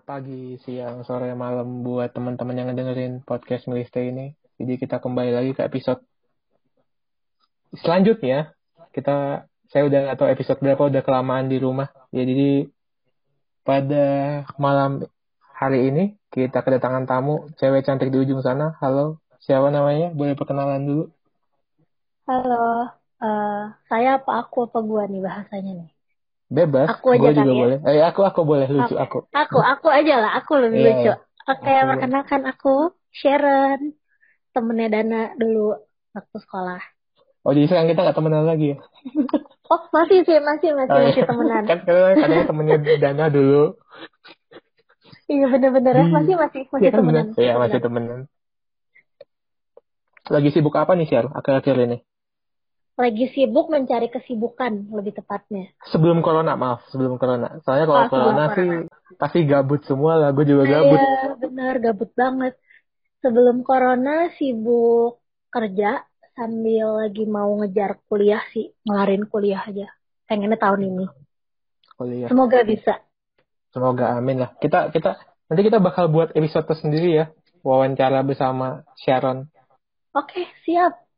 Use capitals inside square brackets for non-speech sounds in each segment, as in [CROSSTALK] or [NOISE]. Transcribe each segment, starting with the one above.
Selamat pagi, siang, sore, malam buat teman-teman yang ngedengerin podcast Miliste ini. Jadi kita kembali lagi ke episode selanjutnya. Kita, saya udah tahu episode berapa, udah kelamaan di rumah. Ya, jadi pada malam hari ini kita kedatangan tamu, cewek cantik di ujung sana. Halo, siapa namanya? Boleh perkenalan dulu? Halo, uh, saya apa aku apa gua nih bahasanya nih? Bebas. Aku aja kan juga ya? boleh. Eh, aku aku boleh lucu Oke. aku. Aku, aku aja lah, aku lebih Iya, lucu. iya. Oke, Aku- perkenalkan aku Sharon, temennya Dana dulu waktu sekolah. Oh jadi sekarang kita nggak temenan lagi ya? [LAUGHS] Oh, masih sih, masih, masih, Oh, iya. masih temenan. kan kadang katanya temennya Dana dulu. Iya, bener-bener ya, Hmm. masih, masih, masih kan temenan. Iya masih temenan. Lagi sibuk apa nih Syar akhir-akhir ini? Lagi sibuk mencari kesibukan, lebih tepatnya. Sebelum corona maaf, sebelum corona. Soalnya kalau Oh, corona corona. sih pasti gabut semua lah. Gue juga gabut. Iya, bener, gabut banget. Sebelum corona sibuk kerja sambil lagi mau ngejar kuliah sih, ngelarin kuliah aja. Pengennya tahun ini. Kuliah. Semoga bisa. Semoga amin lah. Kita kita nanti kita bakal buat episode tersendiri ya. Wawancara bersama Sharon. Oke, siap.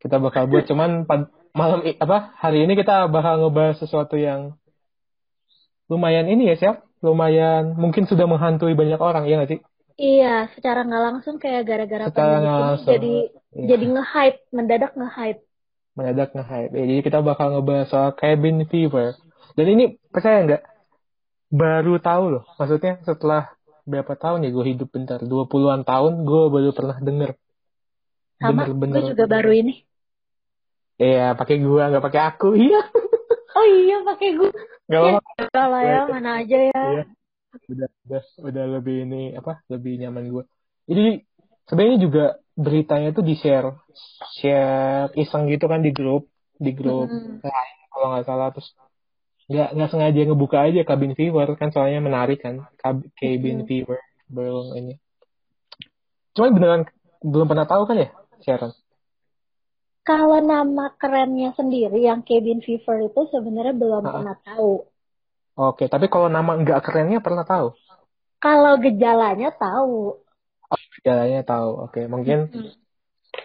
Kita bakal buat cuman pad- malam apa hari ini kita bakal ngebahas sesuatu yang lumayan ini ya siap lumayan mungkin sudah menghantui banyak orang ya nggak sih Iya, secara nggak langsung kayak gara-gara Secara pandemi langsung. jadi Iya. jadi nge-hype, mendadak nge-hype. mendadak nge-hype ya, jadi kita bakal ngebahas soal cabin fever dan ini percaya nggak baru tahu loh maksudnya setelah berapa tahun ya gue hidup bentar 20-an tahun gue baru pernah denger Sama, Bener-bener. gue juga baru ini. Iya, pakai gua nggak pakai aku. Iya. Oh iya, pakai gue. Nggak apa-apa. Kalau ya, mana aja ya. Iya. Udah, udah, udah lebih ini apa? Lebih nyaman gua. Jadi sebenarnya juga beritanya tuh di share, share iseng gitu kan di grup, di grup Mm. lain kalau nggak salah terus nggak nggak sengaja ngebuka aja cabin fever kan soalnya menarik kan Cab- cabin Mm. fever belum ini. Cuman beneran belum pernah tahu kan ya Sharon? Kalau nama kerennya sendiri yang cabin fever itu sebenarnya belum Ah. pernah tahu. Oke, tapi kalau nama nggak kerennya pernah tahu? Kalau gejalanya tahu. Jalannya tahu. Oke, mungkin Hmm.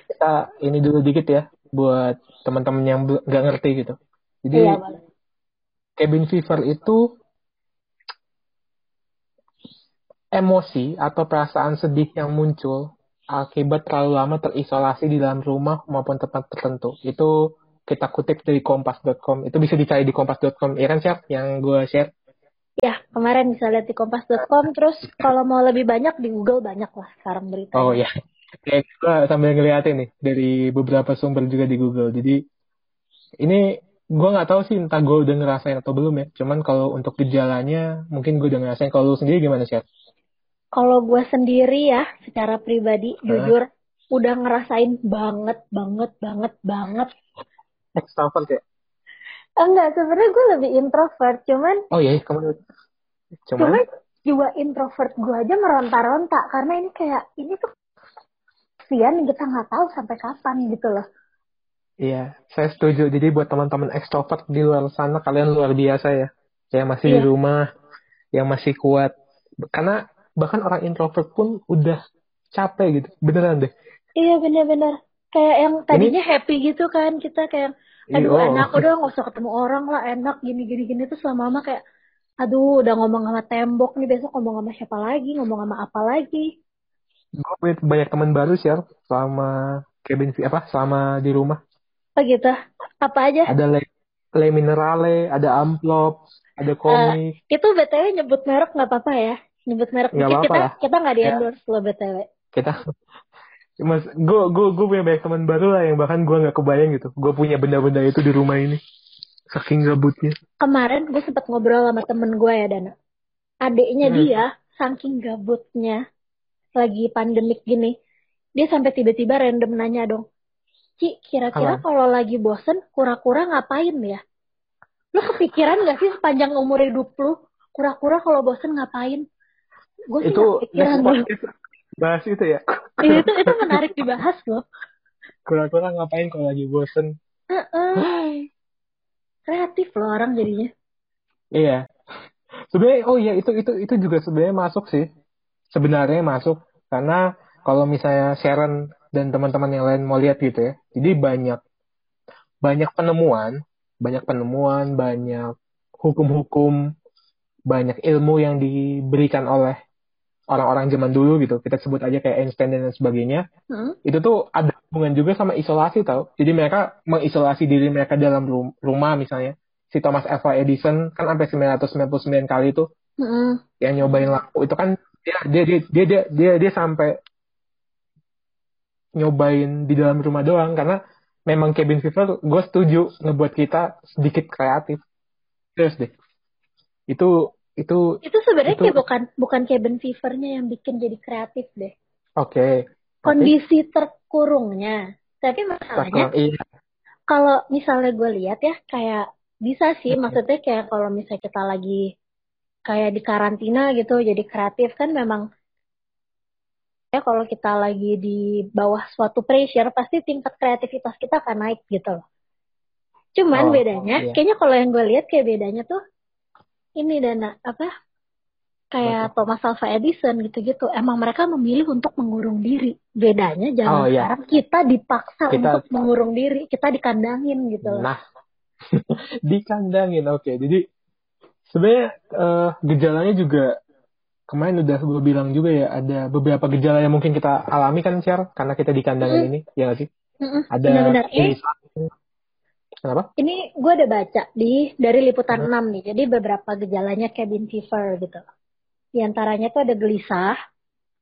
kita ini dulu dikit ya buat teman-teman yang bel- nggak ngerti gitu. Jadi Iya, cabin fever itu emosi atau perasaan sedih yang muncul akibat terlalu lama terisolasi di dalam rumah maupun tempat tertentu. Itu kita kutip dari kompas.com. Itu bisa dicari di kompas.com. Ya kan, Siap? Yang gue share. Ya, kemarin bisa lihat di kompas.com. Terus kalau mau lebih banyak di Google banyak lah sekarang berita. Oh ya. Ya, gue sambil ngeliatin nih dari beberapa sumber juga di Google. Jadi ini gue nggak tahu sih entah gue udah ngerasain atau belum ya. Cuman kalau untuk gejalanya mungkin gue udah ngerasain. Kalau lu sendiri gimana sih? Kalau gue sendiri ya, secara pribadi, Hah? jujur, udah ngerasain banget, banget, banget, banget. Extrovert ya? Enggak, sebenarnya gue lebih introvert. Cuman, Oh iya, kamu cuman cuman jiwa introvert gue aja meronta-ronta. Karena ini kayak, ini tuh kesian kita nggak tahu sampai kapan gitu loh. iya, saya setuju. Jadi buat teman-teman extrovert di luar sana kalian luar biasa ya. Yang masih di Iya. rumah, yang masih kuat. Karena bahkan orang introvert pun udah capek gitu. Beneran deh. Iya bener-bener. Kayak yang tadinya happy gitu kan. Kita kayak, aduh Iya. enak udah nggak usah ketemu orang lah enak gini gini gini terus lama-lama kayak aduh udah ngomong sama tembok nih besok ngomong sama siapa lagi ngomong sama apa lagi Gue punya banyak teman baru sih ya, selama cabin fee- apa selama di rumah. apa gitu apa aja Ada le, le minerale, ada amplop, ada komik. itu btw nyebut merek nggak apa-apa ya nyebut merek Nggak dikit apa-apa kita lah. kita nggak di Ya. endorse lo btw Kita [LAUGHS] Mas, gue gue gue punya banyak teman baru lah yang bahkan gue nggak kebayang gitu. Gue punya benda-benda itu di rumah ini. Saking gabutnya. kemarin gue sempat ngobrol sama temen gue ya Dana adiknya Hmm. dia saking gabutnya lagi pandemik gini dia sampai tiba-tiba random nanya dong Ci kira-kira Apa? kalau lagi bosen kura-kura ngapain ya lu kepikiran gak sih sepanjang umur hidup lu kura-kura kalau bosen ngapain gue sih itu loh podcast bahas itu ya. itu itu menarik dibahas loh Kura-kura ngapain kalau lagi bosen? Heeh. kreatif loh orang jadinya Iya. sebenarnya oh iya itu itu itu juga sebenarnya masuk sih sebenarnya masuk karena kalau misalnya Sharon dan teman-teman yang lain mau lihat gitu ya jadi banyak banyak penemuan banyak penemuan banyak hukum-hukum banyak ilmu yang diberikan oleh orang-orang zaman dulu gitu. Kita sebut aja kayak Einstein dan sebagainya. Hmm? itu tuh ada hubungan juga sama isolasi tau. Jadi mereka mengisolasi diri mereka dalam rum- rumah misalnya. Si Thomas Alva Edison kan sampai 999 kali itu Mm-mm. yang nyobain lampu. Itu kan dia dia dia dia dia dia, dia sampai nyobain di dalam rumah doang. Karena memang cabin fever gue setuju ngebuat kita sedikit kreatif. Terus deh. Itu itu Itu sebenarnya Itu- kayak bukan bukan cabin fevernya yang bikin jadi kreatif deh. oke Kondisi terkurungnya. Tapi masalahnya iya kalau misalnya gue lihat ya kayak bisa sih maksudnya kayak kalau misalnya kita lagi kayak di karantina gitu jadi kreatif kan memang ya kalau kita lagi di bawah suatu pressure pasti tingkat kreativitas kita akan naik gitu loh. Oh, Cuman bedanya iya. kayaknya kalau yang gue lihat kayak bedanya tuh ini dana apa kayak Thomas Alva Edison gitu-gitu emang mereka memilih untuk mengurung diri bedanya zaman Oh, iya. sekarang kita dipaksa Kita- untuk mengurung diri kita dikandangin gitu. Nah, [LAUGHS] dikandangin. Oke, jadi sebenarnya eh, gejalanya juga kemarin udah gue bilang juga ya ada beberapa gejala yang mungkin kita alami kan share karena kita dikandangin Mm. ini, ya nggak sih? Mm-mm, Ada benar-benar. Eh, gelisah. Kenapa? ini gue udah baca di dari liputan Hmm. 6 nih. Jadi beberapa gejalanya cabin fever gitu. Di antaranya tuh ada gelisah,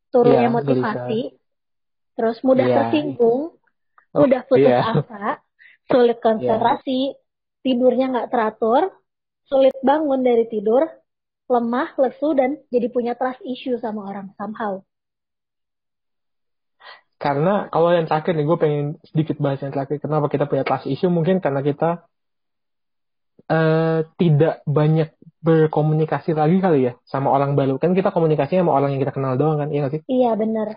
turunnya Iya, motivasi, terus mudah Iya. tersinggung, Oh, mudah putus iya. asa, sulit konsentrasi, tidurnya nggak teratur, sulit bangun dari tidur, lemah, lesu, dan jadi punya trust issue sama orang somehow. Karena kalau yang terakhir nih, gue pengen sedikit bahas yang terakhir. Kenapa kita punya trust issue? Mungkin karena kita eh tidak banyak berkomunikasi lagi kali ya sama orang baru. Kan kita komunikasinya sama orang yang kita kenal doang kan, iya nggak sih? Iya bener.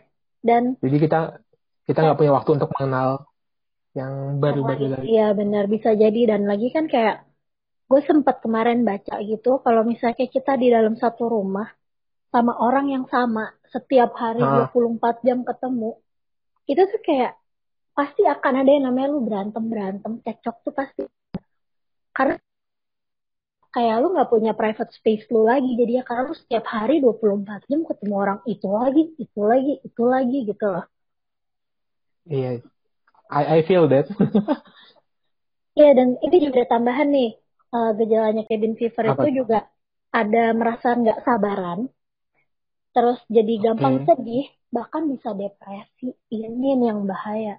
Dan Jadi kita kita nggak punya waktu untuk mengenal yang baru-baru lagi. Iya benar bisa jadi dan lagi kan kayak gue sempat kemarin baca gitu kalau misalnya kita di dalam satu rumah sama orang yang sama setiap hari Ah. 24 jam ketemu itu tuh kayak pasti akan ada yang namanya lu berantem berantem cekcok tuh pasti karena kayak lu nggak punya private space lu lagi jadi ya karena lu setiap hari 24 jam ketemu orang itu lagi itu lagi itu lagi gitu loh Iya, I I feel that. [LAUGHS] Iya dan ini juga ada tambahan nih eh, gejalanya cabin fever Apa itu juga ada merasa nggak sabaran, terus jadi gampang Oke. sedih, bahkan bisa depresi. Ini yang bahaya.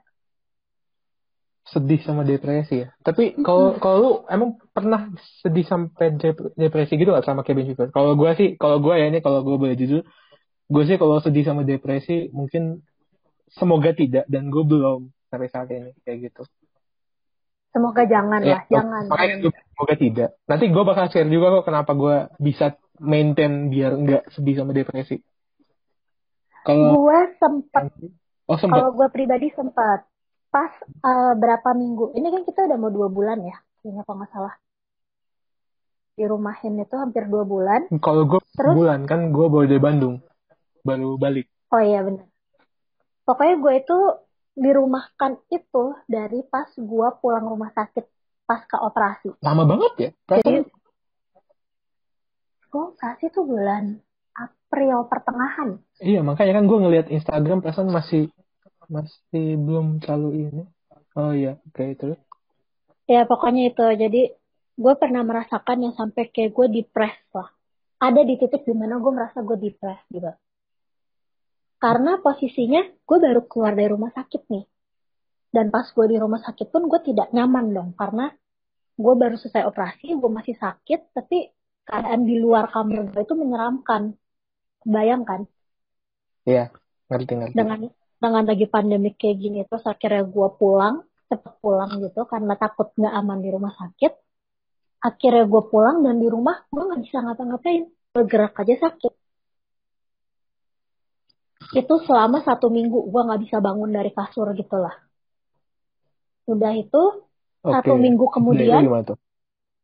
sedih sama depresi ya. Tapi kalau kalau lu emang pernah sedih sampai dep- depresi gitu gak sama cabin fever? Kalau gue sih, kalau gue ya ini kalau gue boleh jujur, gue sih kalau sedih sama depresi mungkin semoga tidak dan gue belum sampai saat ini kayak gitu. Semoga jangan Ya, lah, jangan. makanya gue semoga tidak. Nanti gue bakal share juga kok kenapa gue bisa maintain biar nggak sedih sama depresi. Kalau Gue sempat, oh kalau gue pribadi sempat pas eh, berapa minggu. Ini kan kita udah mau dua bulan ya, ini kalau nggak salah. Di rumahin itu hampir dua bulan. kalau gue Terus? bulan kan gue baru dari Bandung baru balik. Oh iya benar. Pokoknya gue itu dirumahkan itu dari pas gue pulang rumah sakit pasca operasi. Lama banget ya. Jadi gue operasi tuh bulan April pertengahan. Iya, makanya kan gue ngelihat Instagram perasaan masih masih belum terlalu ini. Oh iya, oke terus. Ya pokoknya itu. Jadi gue pernah merasakan yang sampai kayak gue depres lah. Ada di titik di mana gue merasa gue depres gitu. Karena posisinya gue baru keluar dari rumah sakit nih. Dan pas gue di rumah sakit pun gue tidak nyaman dong. Karena gue baru selesai operasi, gue masih sakit. Tapi keadaan di luar kamar gue itu menyeramkan. Bayangkan Iya, ngerti ngerti. dengan dengan lagi pandemi kayak gini terus akhirnya gue pulang cepet pulang gitu karena takut nggak aman di rumah sakit. Akhirnya gue pulang dan di rumah gue nggak bisa ngapa-ngapain bergerak aja sakit. Itu selama satu minggu gue nggak bisa bangun dari kasur gitu lah udah itu Oke. satu minggu kemudian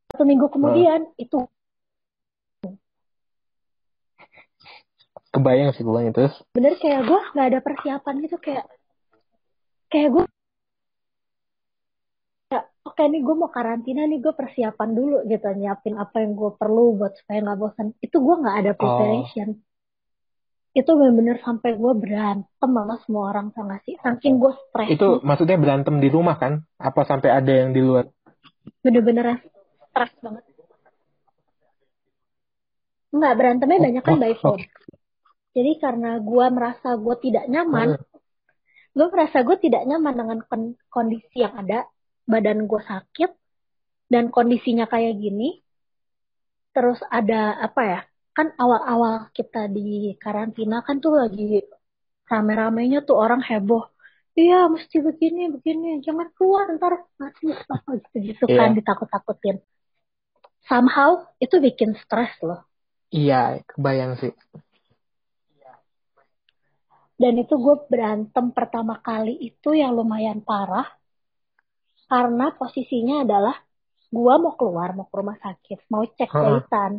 satu minggu kemudian itu kebayang sih kebayang terus? Bener kayak gue nggak ada persiapan gitu kayak kayak gue oke nih gue mau karantina nih gue persiapan dulu gitu nyiapin apa yang gue perlu buat supaya nggak bosan itu gue nggak ada preparation. Itu bener-bener sampai gue berantem sama semua orang sama sih? Saking gue stres itu maksudnya berantem di rumah kan? Apa sampai ada yang di luar? Bener-bener stres banget. Enggak, berantemnya banyak kan Oh, by phone. Jadi karena gue merasa gue tidak nyaman, gue merasa gue tidak nyaman dengan kon- kondisi yang ada, badan gue sakit, dan kondisinya kayak gini. Terus ada apa ya, kan awal-awal kita di karantina kan tuh lagi rame-ramenya tuh orang heboh. Iya, mesti begini, begini. Jangan keluar, ntar mati. Apa gitu-gitu kan, Iya. ditakut-takutin. Somehow, itu bikin stres loh. iya kebayang sih Dan itu gue berantem pertama kali itu yang lumayan parah. Karena posisinya adalah gue mau keluar, mau ke rumah sakit, mau cek jahitan.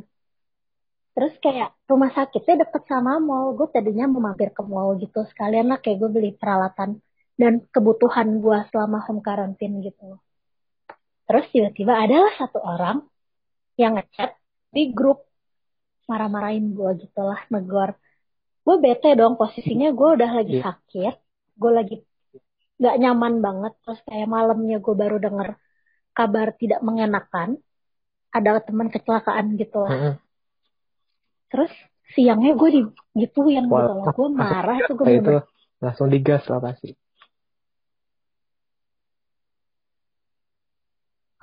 Terus kayak rumah sakitnya deket sama mall. Gue tadinya mau mampir ke mall gitu. Sekalian lah kayak gue beli peralatan dan kebutuhan gue selama home quarantine gitu. Terus tiba-tiba adalah satu orang yang ngechat di grup marah-marahin gue gitu lah, negor. Gue bete dong posisinya gue udah lagi Iya. sakit, gue lagi nggak nyaman banget. Terus kayak malamnya gue baru denger kabar tidak mengenakan, ada teman kecelakaan gitu lah. Mm-mm. Terus siangnya gue digituin gitu Wah, loh. Gue marah tuh gue itu langsung digas lah pasti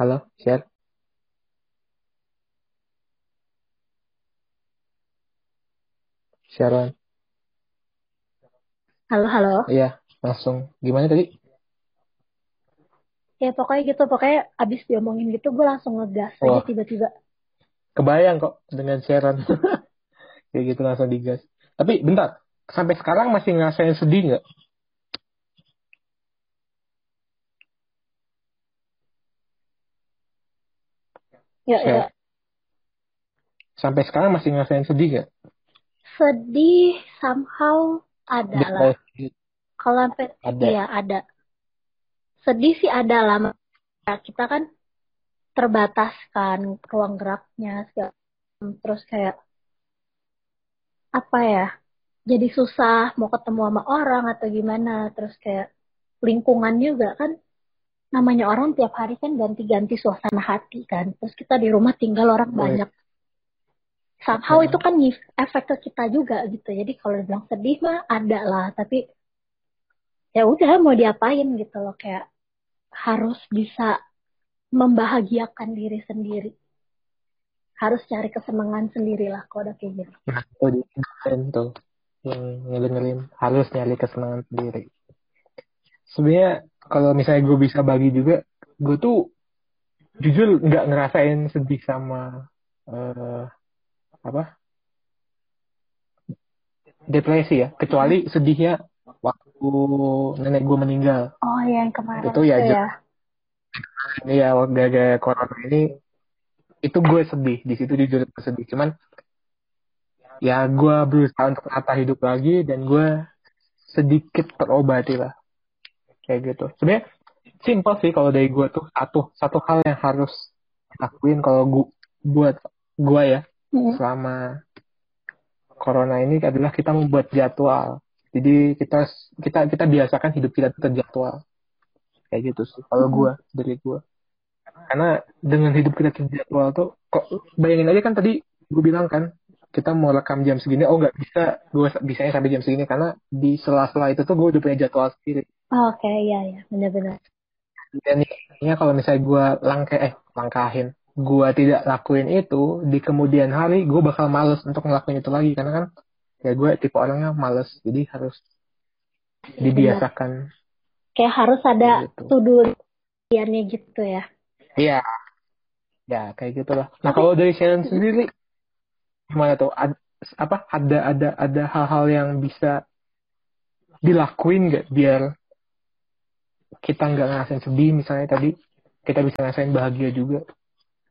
halo share Sharon halo halo. iya langsung gimana tadi Ya pokoknya gitu, pokoknya abis diomongin gitu gue langsung ngegas aja Wah. tiba-tiba. kebayang kok dengan Sharon [LAUGHS] kayak gitu langsung digas tapi bentar sampai sekarang masih ngerasain sedih nggak Ya, Share. ya. sampai sekarang masih ngerasain sedih nggak Sedih somehow ada lah. Kalau sampai Ada. iya ada. Sedih sih ada lah. Ya, kita kan terbatas kan ruang geraknya segala terus kayak apa ya? Jadi susah mau ketemu sama orang atau gimana. Terus kayak lingkungan juga kan namanya orang tiap hari kan ganti-ganti suasana hati kan. Terus kita di rumah tinggal orang banyak. Somehow itu kan efek ke kita juga gitu. Jadi kalau dibilang sedih mah ada lah, tapi ya udah mau diapain gitu loh kayak harus bisa membahagiakan diri sendiri. Harus cari kesenangan sendiri lah kalau udah kayak gitu. Nah, itu dengerin tuh yang ngedengerin harus nyari kesenangan sendiri. Sebenarnya kalau misalnya gue bisa bagi juga, gue tuh jujur nggak ngerasain sedih sama eh, apa depresi ya, kecuali sedihnya waktu nenek gue meninggal. Oh ya yang kemarin Itu ya, Jep. ya. Ini ya gara-gara corona ini itu gue sedih di situ jujur gue sedih. Cuman ya gue berusaha untuk menata hidup lagi dan gue sedikit terobati lah kayak gitu sebenarnya simpel sih kalau dari gue tuh satu satu hal yang harus lakuin kalau gue buat gue ya Mm. selama corona ini adalah kita membuat jadwal. Jadi kita kita kita biasakan hidup kita terjadwal kayak gitu sih kalau gue dari gue karena dengan hidup kita terjadwal tuh kok bayangin aja kan tadi gue bilang kan kita mau rekam jam segini oh nggak bisa gue bisanya sampai jam segini karena di sela-sela itu tuh gue udah punya jadwal sendiri. Oh, Oke ya ya benar-benar. dan ya kalau misalnya gue langkah eh langkahin gue tidak lakuin itu di kemudian hari gue bakal males untuk ngelakuin itu lagi karena kan ya gue tipe orangnya males jadi harus dibiasakan Kayak harus ada Gitu. to-do list-nya gitu ya. Iya. Ya, kayak gitulah. Nah, kalau dari Sharon sendiri gimana tuh? Ad- apa ada ada ada hal-hal yang bisa dilakuin nggak biar kita nggak ngerasain sedih misalnya tadi kita bisa ngerasain bahagia juga.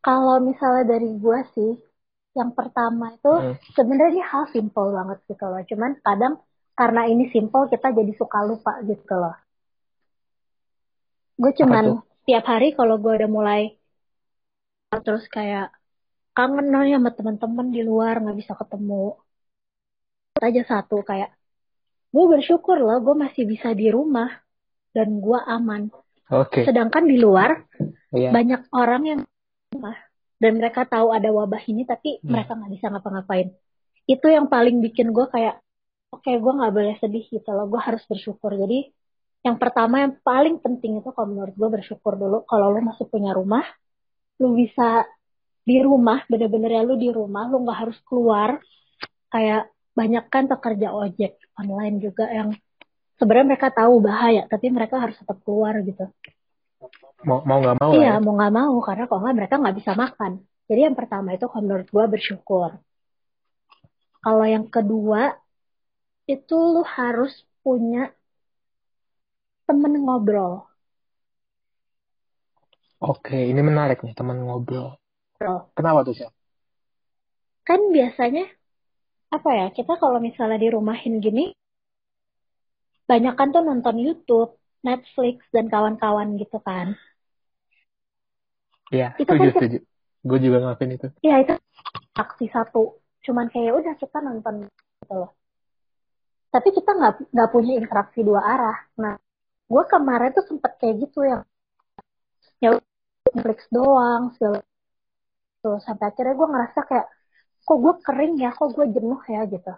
Kalau misalnya dari gue sih, yang pertama itu Hmm. sebenarnya hal simple banget gitu loh. Cuman kadang karena ini simple kita jadi suka lupa gitu loh. Gue cuman tiap hari kalau gue udah mulai terus kayak kangen nih sama teman-teman di luar nggak bisa ketemu. Aja satu kayak gue bersyukur loh gue masih bisa di rumah dan gue aman. Oke. Sedangkan di luar Iya. banyak orang yang rumah dan mereka tahu ada wabah ini tapi Hmm. mereka nggak bisa ngapa-ngapain. Itu yang paling bikin gue kayak oke gue nggak boleh sedih gitu loh. Gue harus bersyukur. Jadi yang pertama yang paling penting itu kalau menurut gue bersyukur dulu. Kalau lu masih punya rumah lu bisa di rumah bener-bener ya lu di rumah lu nggak harus keluar. Kayak banyak kan pekerja ojek online juga yang sebenarnya mereka tahu bahaya tapi mereka harus tetap keluar gitu Mau mau nggak mau Iya, ya. mau nggak mau karena kalau nggak mereka nggak bisa makan. Jadi yang pertama itu kalau menurut gue bersyukur. Kalau yang kedua itu lu harus punya temen ngobrol. Oke, ini menarik nih teman ngobrol. Kenapa tuh sih? Kan biasanya apa ya kita kalau misalnya di rumahin gini banyak kan tuh nonton YouTube, Netflix dan kawan-kawan gitu kan. Iya, Itu setuju kan- setuju. Gue juga ngelakuin itu. Ya itu aksi satu. Cuman kayak udah kita nonton gitu loh. Tapi kita nggak nggak punya interaksi dua arah. Nah, gue kemarin tuh sempet kayak gitu yang ya Netflix doang, segala tuh sampai akhirnya gue ngerasa kayak kok gue kering ya, kok gue jenuh ya gitu.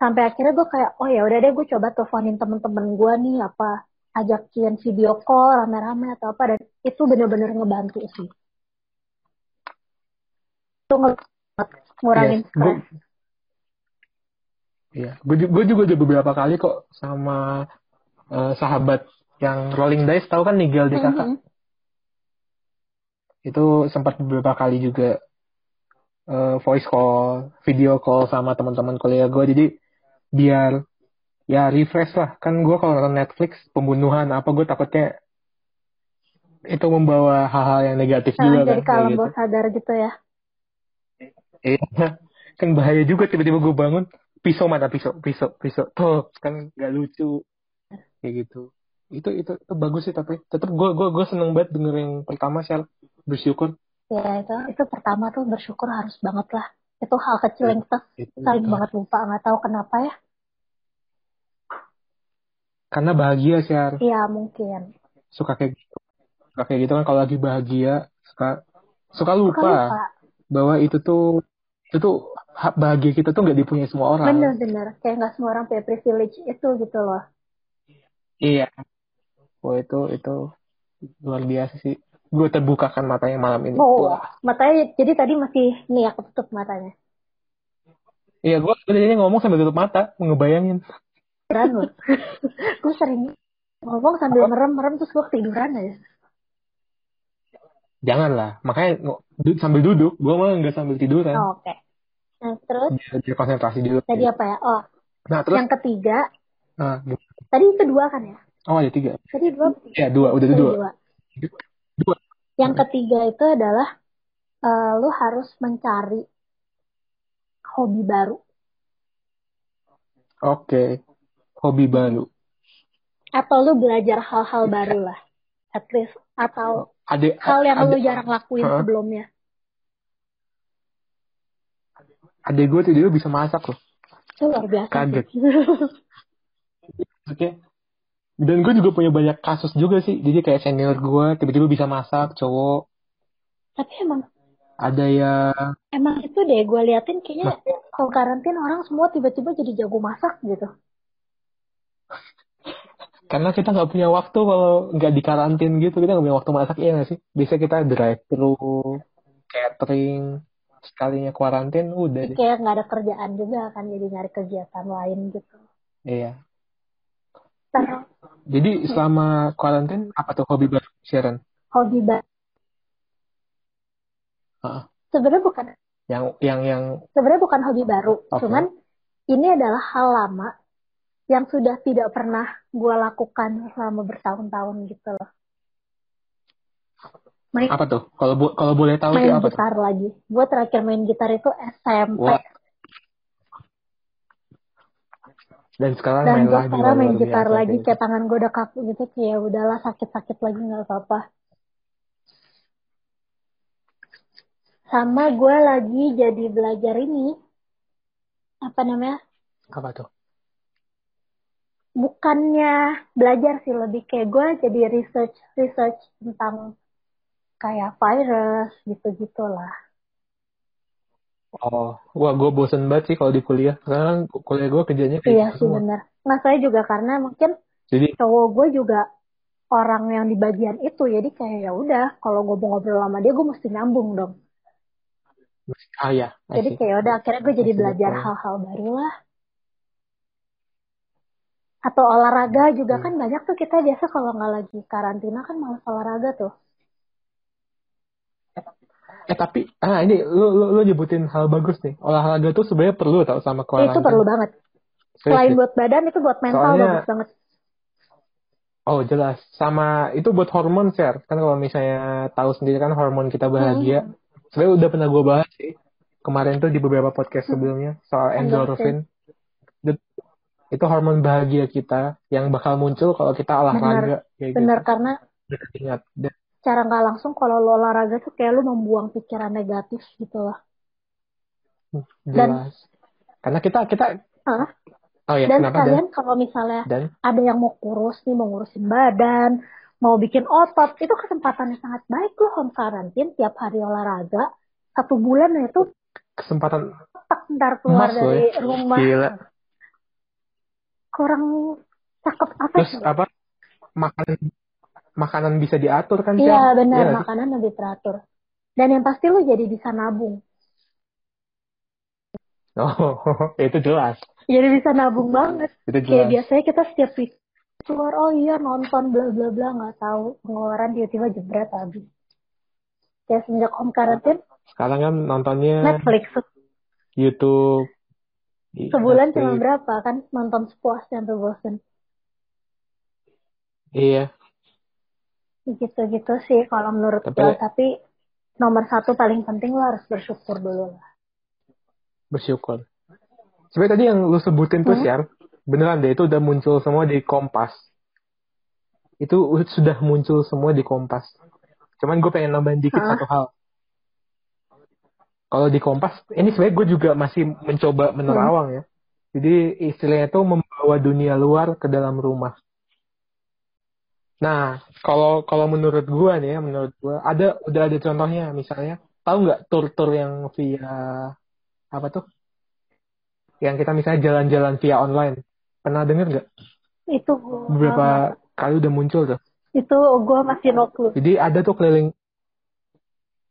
Sampai akhirnya gue kayak oh ya udah deh gue coba teleponin temen-temen gue nih apa ajakin video call rame-rame atau apa dan itu bener-bener ngebantu sih. Itu ngurangin Iya, gue stres. Iya, gue gue juga udah beberapa kali kok sama eh, sahabat yang Rolling Dice tahu kan Nigel DKK. Mhm. Itu sempat beberapa kali juga eh, voice call, video call sama teman-teman kuliah gue. Jadi biar ya refresh lah. Kan gue kalau nonton Netflix pembunuhan apa gue takutnya itu membawa hal-hal yang negatif Nah, juga jadi kan kalau gitu. gue sadar gitu ya. Iya, [LAUGHS] kan bahaya juga tiba-tiba gue bangun pisau mana pisau pisau pisau tuh kan nggak lucu kayak gitu itu itu itu bagus sih tapi tetap gue gue gue seneng banget denger yang pertama Shell bersyukur Ya itu itu pertama tuh bersyukur harus banget lah. Itu hal kecil yang kita itu, sering banget lupa nggak tahu kenapa ya. Karena bahagia Shell Iya mungkin. suka kayak gitu suka kayak gitu kan kalau lagi bahagia suka suka Suka lupa, lupa. bahwa itu tuh itu tuh hak bahagia kita tuh nggak dipunyai semua orang Bener-bener. Kayak nggak semua orang punya privilege itu gitu loh. iya oh itu itu luar biasa sih gue terbukakan matanya malam ini Oh, Wah. matanya jadi tadi masih nih ya ketutup matanya. Iya, gue sebenarnya ngomong sambil tutup mata, ngebayangin. Keren loh. [LAUGHS] gue sering ngomong sambil merem-merem terus gue ketiduran aja. Janganlah, makanya ngo- du- sambil duduk, gue malah nggak sambil tiduran. Oh, Oke. Nah terus Biar, biar konsentrasi dulu. tadi apa ya? Oh, Nah, terus, yang ketiga. nah? Tadi itu dua kan ya? oh ada tiga. Tadi dua. Ya, dua, udah Tadi dua. dua. Dua. Yang ketiga itu adalah eh, lu harus mencari hobi baru Oke, hobi baru. atau lu belajar hal-hal baru lah, at least atau Ada, hal yang ada, lu jarang lakuin Hah? sebelumnya. Ada gue tuh dia bisa masak loh. Itu luar biasa. Kaget. [LAUGHS] Oke. Dan gue juga punya banyak kasus juga sih. Jadi kayak senior gue tiba-tiba bisa masak, cowok. Tapi emang Ada yang emang itu deh gue liatin kayaknya kalau karantin orang semua tiba-tiba jadi jago masak gitu. Karena kita nggak punya waktu kalau nggak di karantin gitu kita nggak punya waktu masak iya nggak sih bisa kita drive thru catering sekalinya kuarantin udah deh Kayak nggak ada kerjaan juga kan jadi nyari kegiatan lain gitu. iya Terus jadi selama kuarantin apa tuh hobi baru Sharon hobi baru. Heeh. Sebenarnya bukan yang yang yang sebenarnya bukan hobi baru, Oke. cuman ini adalah hal lama yang sudah tidak pernah gue lakukan selama bertahun-tahun gitu loh. main Apa tuh? Kalau bo- kalau boleh tahu main tuh apa tuh? gitar lagi. Gue terakhir main gitar itu SMP. Wah. Dan sekarang Dan main lagi. sekarang main gitar lagi kayak kayak tangan gue udah kaku gitu kayak udahlah sakit-sakit lagi nggak apa-apa. Sama gue lagi jadi belajar ini apa namanya? Apa tuh? Bukannya belajar sih lebih kayak gue jadi research research tentang kayak virus gitu gitulah. Oh, wah gue bosen banget sih kalau di kuliah. Sekarang kuliah gue kerjanya kayak Iya gitu sih semua. bener. Nah saya juga karena mungkin Jadi cowok gue juga orang yang di bagian itu jadi kayak ya udah kalau gue mau ngobrol sama dia gue mesti nyambung dong. ah ya, Jadi kayak udah akhirnya gue jadi belajar hal-hal baru lah. Atau olahraga juga Hmm. kan banyak tuh kita biasa kalau nggak lagi karantina kan malas olahraga tuh. Eh tapi, ah ini lu, lu, lu nyebutin hal bagus nih. Olahraga tuh sebenarnya perlu tau sama Itu karantina. perlu banget. Serius Selain buat badan itu buat mental Soalnya, bagus banget. oh jelas. Sama itu buat hormon share. Kan kalau misalnya tahu sendiri kan hormon kita Hmm. bahagia. Sebenarnya udah pernah gue bahas sih. Kemarin tuh di beberapa podcast sebelumnya soal Endorfin. endorfin. Itu- hormon bahagia kita yang bakal muncul kalau kita Bener, olahraga kayak gitu. bener karena Ingat. Dan cara nggak langsung kalau lo olahraga tuh kayak lo membuang pikiran negatif gitu lah. Dan jelas. Karena kita kita Hah? oh ya Dan kenapa dan sekalian kalau misalnya dan ada yang mau kurus nih, mau ngurusin badan, mau bikin otot, itu kesempatan yang sangat baik loh home quarantine tiap hari olahraga. Satu bulan itu kesempatan tak ntar keluar loh dari rumah. Gila. Kurang cakep apa Terus sih? apa makanan makanan bisa diatur kan Iya benar, sih? makanan lebih teratur. Dan yang pasti lo jadi bisa nabung. Oh, [LAUGHS] itu jelas. Jadi bisa nabung banget. Itu Kayak jelas. biasanya kita setiap week keluar, oh iya nonton bla bla bla nggak tahu pengeluaran tiba-tiba jebret habis. Kayak sejak home quarantine, Sekarang kan nontonnya Netflix YouTube, sebulan cuma berapa kan nonton sepuasnya sampai bosen. Iya, Gitu-gitu sih kalau menurut tapi gue. Tapi nomor satu paling penting lo harus bersyukur dulu lah. bersyukur. Sebenarnya tadi yang lu sebutin tuh Hmm? Syar, beneran deh itu udah muncul semua di Kompas. Itu sudah muncul semua di Kompas. Cuman gue pengen nambahin dikit Hah? satu hal. Kalau di Kompas, ini sebenarnya gue juga masih mencoba Hmm. menerawang ya. Jadi istilahnya tuh membawa dunia luar ke dalam rumah. Nah, kalau kalau menurut gue nih ya, menurut gue ada udah ada contohnya, misalnya tahu nggak tur-tur yang via apa tuh? Yang kita misalnya jalan-jalan via online. Pernah denger nggak? Itu gue Beberapa kali udah muncul tuh. itu gue masih no clue. Jadi ada tuh keliling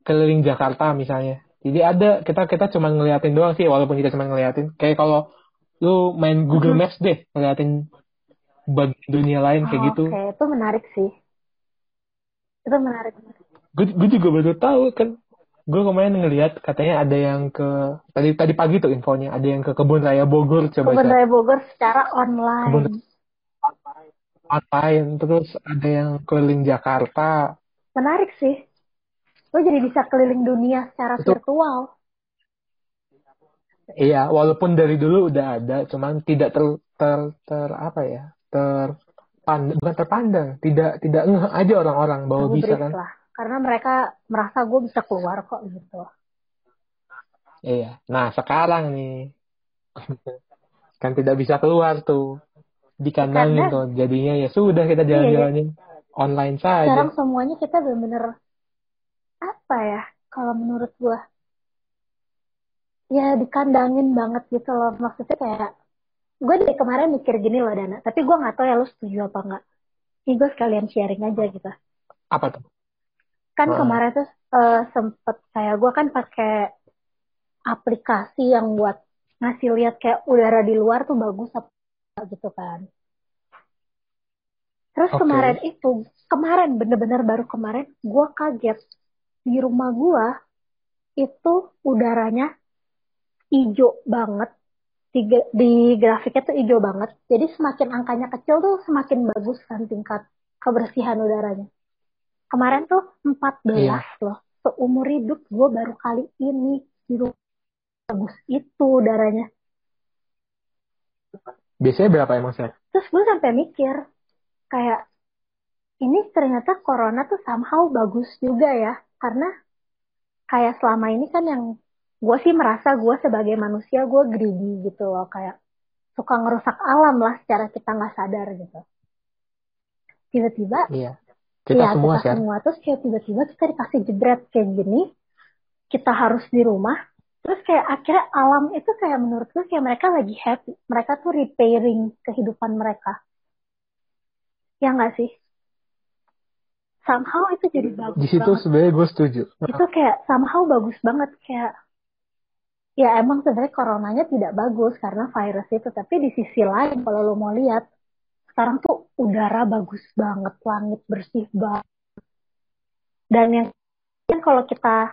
keliling Jakarta misalnya. Jadi ada kita kita cuma ngeliatin doang sih walaupun kita cuma ngeliatin. Kayak kalau lu main Google Mhm. Maps deh ngeliatin bagian dunia lain kayak Oh, gitu. Oke, itu menarik sih. Itu menarik. Gue gue juga baru tahu kan. Gue kemarin ngeliat katanya ada yang ke tadi tadi pagi tuh infonya ada yang ke kebun raya Bogor coba Kebun. Raya Bogor secara kebun online. terus ada yang keliling Jakarta Menarik sih. Lo jadi bisa keliling dunia secara itu virtual. iya walaupun dari dulu udah ada cuman tidak ter ter, ter apa ya terpandang bukan terpandang tidak tidak ngeh aja orang-orang bahwa bisa Gubris kan lah. Karena mereka merasa gue bisa keluar kok gitu. iya nah sekarang nih [LAUGHS] kan tidak bisa keluar tuh dikandangin Karena tuh jadinya ya sudah kita iya ya. jalan-jalannya online Sekarang saja semuanya kita bener-bener apa ya? Kalau menurut gue ya dikandangin banget gitu loh. Maksudnya kayak gue dari kemarin mikir gini loh Dana. Tapi gue nggak tahu ya lo setuju apa enggak. Ini gue sekalian sharing aja gitu. apa tuh Kan kemarin tuh eh, sempet kayak gue kan pakai aplikasi yang buat ngasih lihat kayak udara di luar tuh bagus apa gitu kan. Terus oke kemarin itu, kemarin bener-bener baru kemarin, gue kaget di rumah gue itu udaranya hijau banget. Di, di grafiknya tuh hijau banget. Jadi semakin angkanya kecil tuh semakin bagus kan tingkat kebersihan udaranya. kemarin tuh 14 Iya. loh seumur hidup gue baru kali ini di rumah bagus itu udaranya Biasanya berapa emang sih? terus gue sampai mikir kayak ini ternyata corona tuh somehow bagus juga ya karena kayak selama ini kan yang gue sih merasa gue sebagai manusia gue greedy gitu loh. Kayak suka ngerusak alam lah secara kita nggak sadar gitu. Tiba-tiba Iya. Kita ya semua kita sih. semua. Terus kayak tiba-tiba kita dikasih jebret kayak gini kita harus di rumah. Terus kayak akhirnya alam itu kayak menurut gue kayak mereka lagi happy. Mereka tuh repairing kehidupan mereka. Ya nggak sih somehow itu jadi bagus Di situ sebenarnya gue setuju. itu kayak somehow bagus banget kayak ya emang sebenarnya coronanya tidak bagus karena virus itu tapi di sisi lain kalau lo mau lihat sekarang tuh udara bagus banget langit bersih banget dan yang kan kalau kita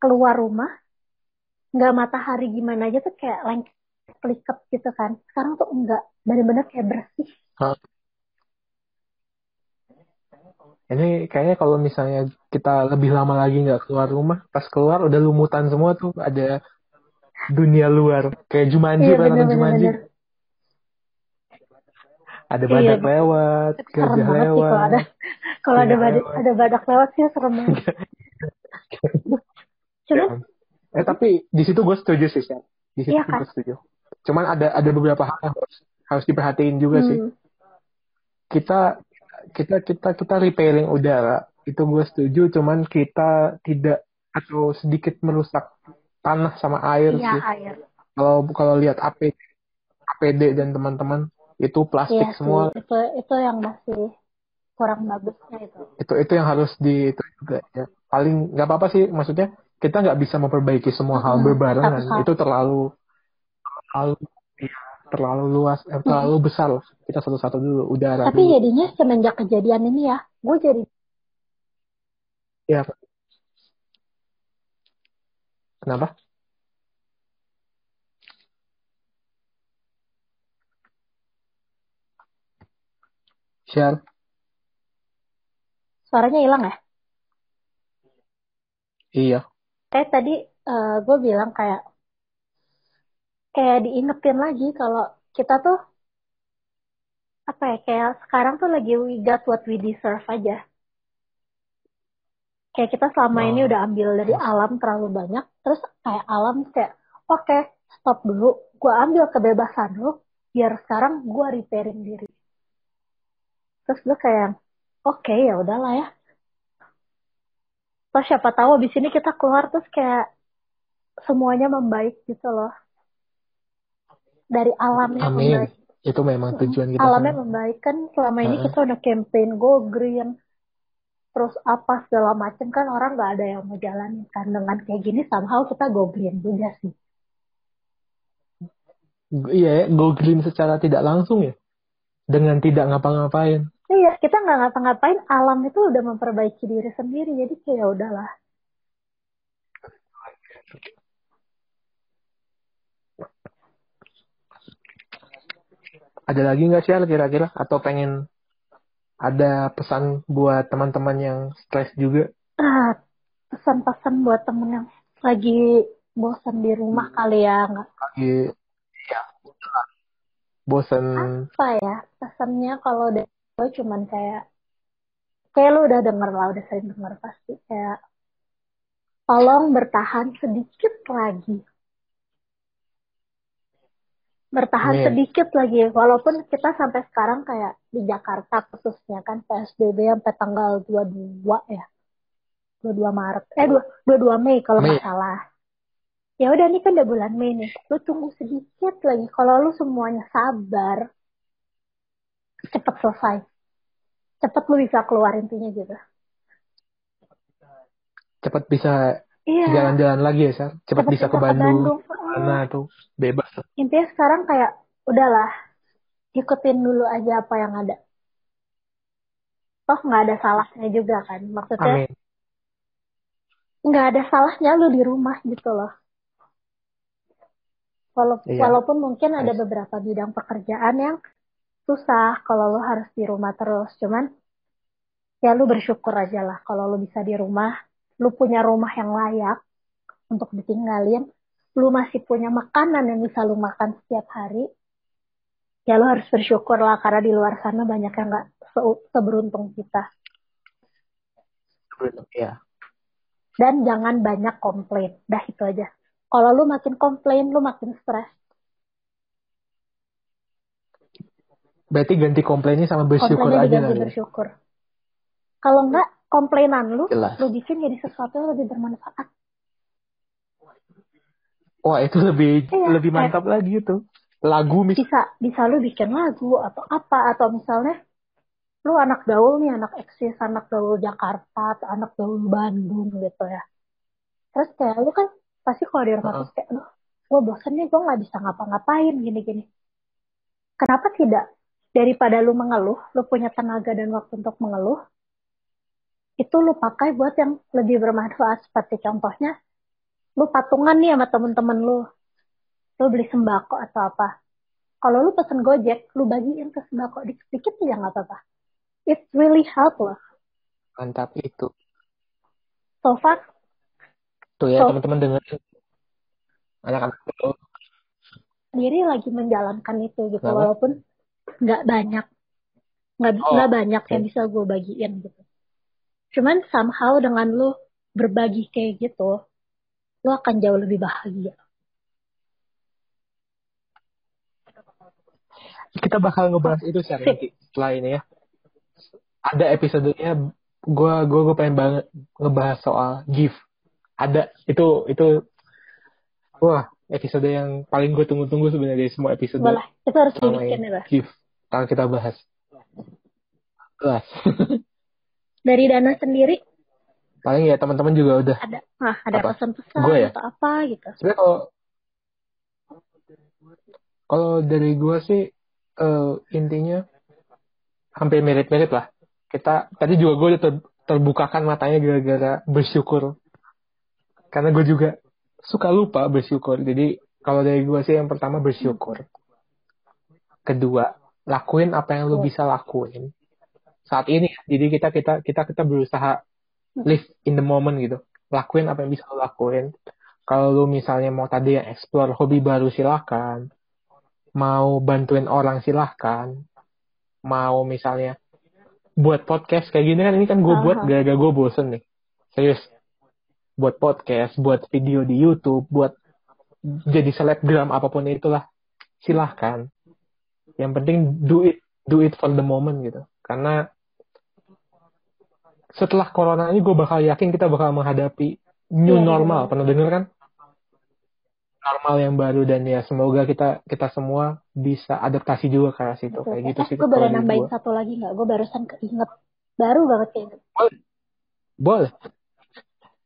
keluar rumah nggak matahari gimana aja tuh kayak lengket keliket gitu kan sekarang tuh enggak bener-bener kayak bersih. Ini kayaknya kalau misalnya kita lebih lama lagi nggak keluar rumah, pas keluar udah lumutan semua tuh ada dunia luar. Kayak Jumanji, iya bener-bener Jumanji? bener Ada iya badak lewat, serem gajah banget sih kalau lewat, ada kalau ada singa badak lewat. ada badak lewat sih serem banget cuman Eh tapi di situ gue setuju sih, Syar. Di situ iya kan gue setuju. Cuman ada ada beberapa hal yang harus harus diperhatiin juga sih. hmm. Kita kita kita kita repairing udara itu gue setuju. Cuman kita tidak atau sedikit merusak tanah sama air iya sih. air Kalau kalau lihat APD, APD dan teman-teman itu plastik iya sih semua. itu itu yang masih kurang bagusnya itu Itu itu yang harus di itu juga ya. Paling nggak apa-apa sih maksudnya kita nggak bisa memperbaiki semua hal Mm-mm, berbarengan. Itu terlalu terlalu terlalu luas, eh, terlalu besar lah. Kita satu-satu dulu, udara tapi dulu. jadinya semenjak kejadian ini ya gue jadi Ya, kenapa? Share. suaranya hilang ya Iya. kayak tadi gue bilang kayak kayak diingetin lagi kalau kita tuh apa ya kayak sekarang tuh lagi we got what we deserve aja. Kayak kita selama ini Oh. udah ambil dari alam terlalu banyak terus kayak alam kayak oke stop dulu gue ambil kebebasan lu biar sekarang gue repairing diri. Terus gue kayak oke ya udahlah ya. Terus siapa tahu abis ini kita keluar terus kayak semuanya membaik gitu loh dari alamnya Amin. membaik Itu memang tujuan kita alamnya semua. membaik kan selama ini Heeh. kita udah campaign go green terus apa segala macem kan orang nggak ada yang mau jalan kan dengan kayak gini somehow kita go green juga sih Iya, ya, go green secara tidak langsung ya. Dengan tidak ngapa-ngapain. iya kita nggak ngapa-ngapain alam itu udah memperbaiki diri sendiri jadi kayak ya udahlah Ada lagi nggak sih kira-kira? Atau pengen ada pesan buat teman-teman yang stres juga? ah, pesan-pesan buat temen yang lagi bosan di rumah kali ya nggak Lagi ya, bosen. apa ya pesannya kalau dari gue cuman kayak kayak lu udah denger lah udah sering denger pasti kayak tolong bertahan sedikit lagi bertahan Amin. sedikit lagi. Walaupun kita sampai sekarang kayak di Jakarta khususnya kan PSBB sampai tanggal 22 ya. 22 Maret. Eh 2 22 Mei kalau nggak salah. Ya udah nih kan udah bulan Mei nih. Lu tunggu sedikit lagi. Kalau lu semuanya sabar cepet selesai. Cepet lu bisa keluar intinya gitu. Cepat bisa iya. jalan-jalan lagi ya, Sar? Cepat cepet bisa ke Bandung. Heeh. Mana tuh? Bebas. intinya sekarang kayak udahlah ikutin dulu aja apa yang ada toh nggak ada salahnya juga kan maksudnya nggak ada salahnya lu di rumah gitu loh Walau- Iya. walaupun mungkin ada Nice. beberapa bidang pekerjaan yang susah kalau lu harus di rumah terus cuman ya lu bersyukur aja lah kalau lu bisa di rumah, lu punya rumah yang layak untuk ditinggalin, lu masih punya makanan yang bisa lu makan setiap hari, ya lu harus bersyukur lah karena di luar sana banyak yang gak se seberuntung kita. Ya. Dan jangan banyak komplain, dah itu aja. Kalau lu makin komplain, lu makin stres. Berarti ganti komplainnya sama bersyukur Komplainnya aja kali ya? bersyukur. Kalau enggak, komplainan lu, Jelas. lu bikin jadi sesuatu yang lebih bermanfaat. Wah itu lebih Iya, lebih mantap lagi itu. Lagu mis Bisa, bisa lu bikin lagu atau apa, atau misalnya lu anak gaul nih, anak eksis, anak gaul Jakarta, atau anak gaul Bandung gitu ya. Terus kayak lu kan pasti kalau di rumah terus kayak, aduh, gue bosen nih, gue nggak bisa ngapa-ngapain gini-gini. Kenapa tidak? Daripada lu mengeluh, lu punya tenaga dan waktu untuk mengeluh, itu lu pakai buat yang lebih bermanfaat. Seperti contohnya, lu patungan nih sama temen-temen lu. Lu beli sembako atau apa. Kalau lu pesen Gojek, lu bagiin ke sembako dikit-dikit ya nggak apa-apa. It really help loh. mantap itu. So far, Tuh ya So- teman-teman dengerin. Anak-anak sendiri lagi menjalankan itu gitu. Kenapa? Walaupun nggak banyak. Nggak Oh, nggak banyak oke. yang bisa gue bagiin gitu. Cuman somehow dengan lu berbagi kayak gitu, lu akan jauh lebih bahagia. kita bakal ngebahas itu sih nanti setelah ini ya. Ada episodenya gua gua gua pengen banget ngebahas soal gift. Ada itu itu wah episode yang paling gue tunggu-tunggu sebenarnya dari semua episode Boleh, itu harus dibikin ya, gift. Kalau kita bahas. Jelas. [LAUGHS] Dari Dana sendiri paling ya teman-teman juga udah ada, nah, ada pesan-pesan ya? atau apa gitu. sebenarnya kalau kalau dari gue sih eh, intinya hampir mirip-mirip lah. Kita tadi juga gue udah ter- terbukakan matanya gara-gara bersyukur. Karena gue juga suka lupa bersyukur. Jadi kalau dari gue sih yang pertama bersyukur. Kedua lakuin apa yang lu bisa lakuin. Saat ini jadi kita kita kita kita berusaha live in the moment gitu. Lakuin apa yang bisa lu lakuin. Kalau lu misalnya mau tadi yang explore hobi baru silahkan mau bantuin orang silahkan mau misalnya buat podcast kayak gini kan ini kan gue buat gara-gara gue bosen nih. Serius. Buat podcast buat video di YouTube buat jadi selebgram apa pun itulah. Silahkan yang penting do it do it for the moment gitu. Karena setelah corona ini gue bakal yakin kita bakal menghadapi new Iya, iya, normal. Pernah denger kan? Normal yang baru dan ya semoga kita kita semua bisa adaptasi juga ke arah situ. Kayak gitu eh, sih gue boleh nambahin gua. satu lagi nggak? Gue barusan keinget. Baru banget keinget. boleh.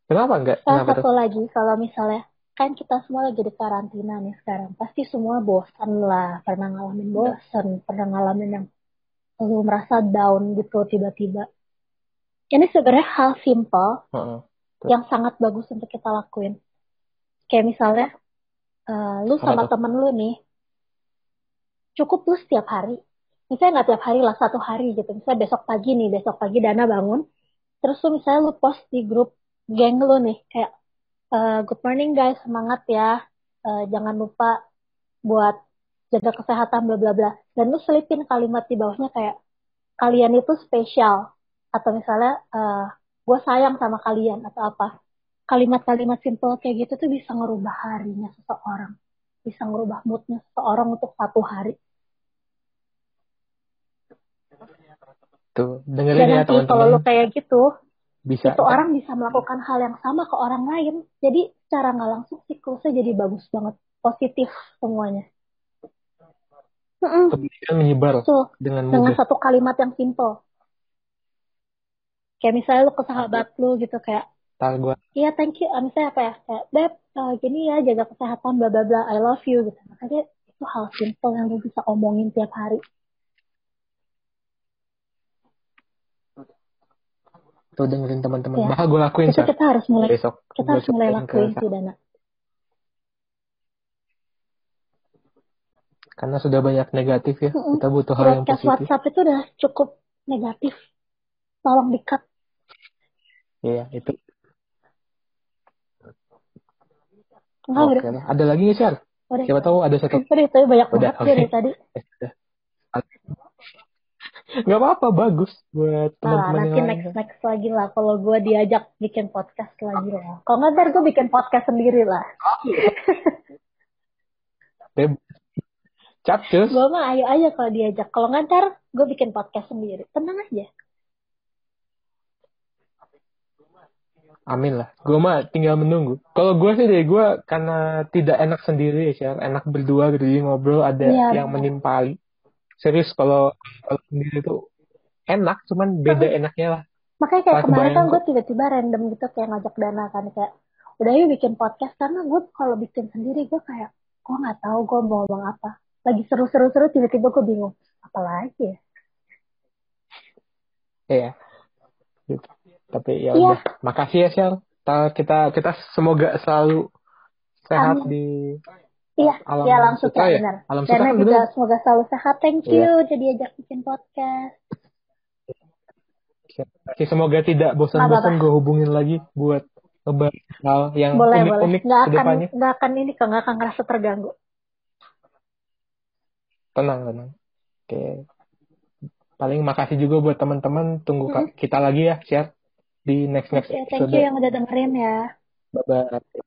Kenapa enggak Salah kenapa satu tuh? lagi, kalau misalnya kan kita semua lagi di karantina nih sekarang, pasti semua bosan lah, pernah ngalamin bosan, pernah ngalamin yang lu merasa down gitu tiba-tiba. Ini sebenarnya hal simple Heeh. yang sangat bagus untuk kita lakuin. Kayak misalnya, eh, lu sama temen lu nih, cukup lu setiap hari. Misalnya nggak tiap hari lah, satu hari gitu. Misalnya besok pagi nih, besok pagi Dana bangun, terus lu misalnya lu post di grup geng lu nih, kayak, eh, good morning guys, semangat ya, Eh, jangan lupa buat jaga kesehatan, bla bla bla. Dan lu selipin kalimat di bawahnya kayak, kalian itu spesial. Atau misalnya, eh, gue sayang sama kalian, atau apa. Kalimat-kalimat simple kayak gitu tuh bisa ngerubah harinya seseorang. Bisa ngerubah moodnya seseorang untuk satu hari. tuh Dan dengerin ya nanti kalau lu teman-teman kayak gitu, bisa itu orang bisa melakukan hal yang sama ke orang lain. Jadi secara nggak langsung siklusnya jadi bagus banget. Positif semuanya. Kebaikan menyebar Tuh, dengan dengan satu kalimat yang simple. Kayak misalnya lu ke sahabat lu gitu kayak, Ntar gua iya thank you, Ah, misalnya apa ya, kayak, Beb, eh, gini ya, jaga kesehatan, bla bla bla, I love you gitu. Makanya itu hal simple yang lu bisa omongin tiap hari. tuh dengerin teman-teman Ya. bakal gue lakuin Itu Syar. kita harus mulai, besok kita harus mulai lakuin sih Dana. karena sudah banyak negatif ya Mm-mm. kita butuh hal yang positif WhatsApp itu udah cukup negatif. tolong di-cut. Iya, itu. Enggak, Oke udah. lah. Ada lagi nggak, Syar? Udah. Siapa tahu ada satu. Udah, tapi banyak Udah, banget oke. dari tadi. [LAUGHS] Eh. Nggak apa-apa, bagus buat Nah, teman-teman nanti yang lain. next next lagi lah kalau gue diajak bikin podcast lagi lah. Kalau nggak ntar gue bikin podcast sendiri lah. [LAUGHS] Capcus. gue mah ayo aja kalau diajak. Kalau nggak ntar gue bikin podcast sendiri. Tenang aja. Amin lah. Gue mah tinggal menunggu. Kalau gue sih deh, gue karena tidak enak sendiri ya. Enak berdua gitu, jadi ngobrol ada Iya, yang benar. menimpali. Serius, kalau sendiri tuh enak, cuman beda enaknya lah. Makanya kayak Pas kemarin kan gue tiba-tiba random gitu kayak ngajak Dana kan kayak udah yuk bikin podcast karena gue kalau bikin sendiri gue kayak gue nggak tahu gue mau ngomong apa. Lagi seru-seru-seru tiba-tiba gue bingung apa lagi ya. Iya. Gitu. Tapi ya Iya. udah. Makasih ya. Ta- Kita kita semoga selalu sehat Amin. di Iya, alam ya alam sutra sutra ya. benar. Alam kan juga bener. semoga selalu sehat. Thank Iya. you jadi ajak bikin podcast. Oke, semoga tidak bosan-bosan gue hubungin lagi buat ngebahas hal yang boleh boleh. unik-unik Nggak ke akan depannya. nggak akan ini kok nggak akan ngerasa terganggu. Tenang, tenang. Oke. Paling makasih juga buat teman-teman. Tunggu ka- kita lagi ya, share di next next Oke, thank episode. you yang udah dengerin ya. Bye bye.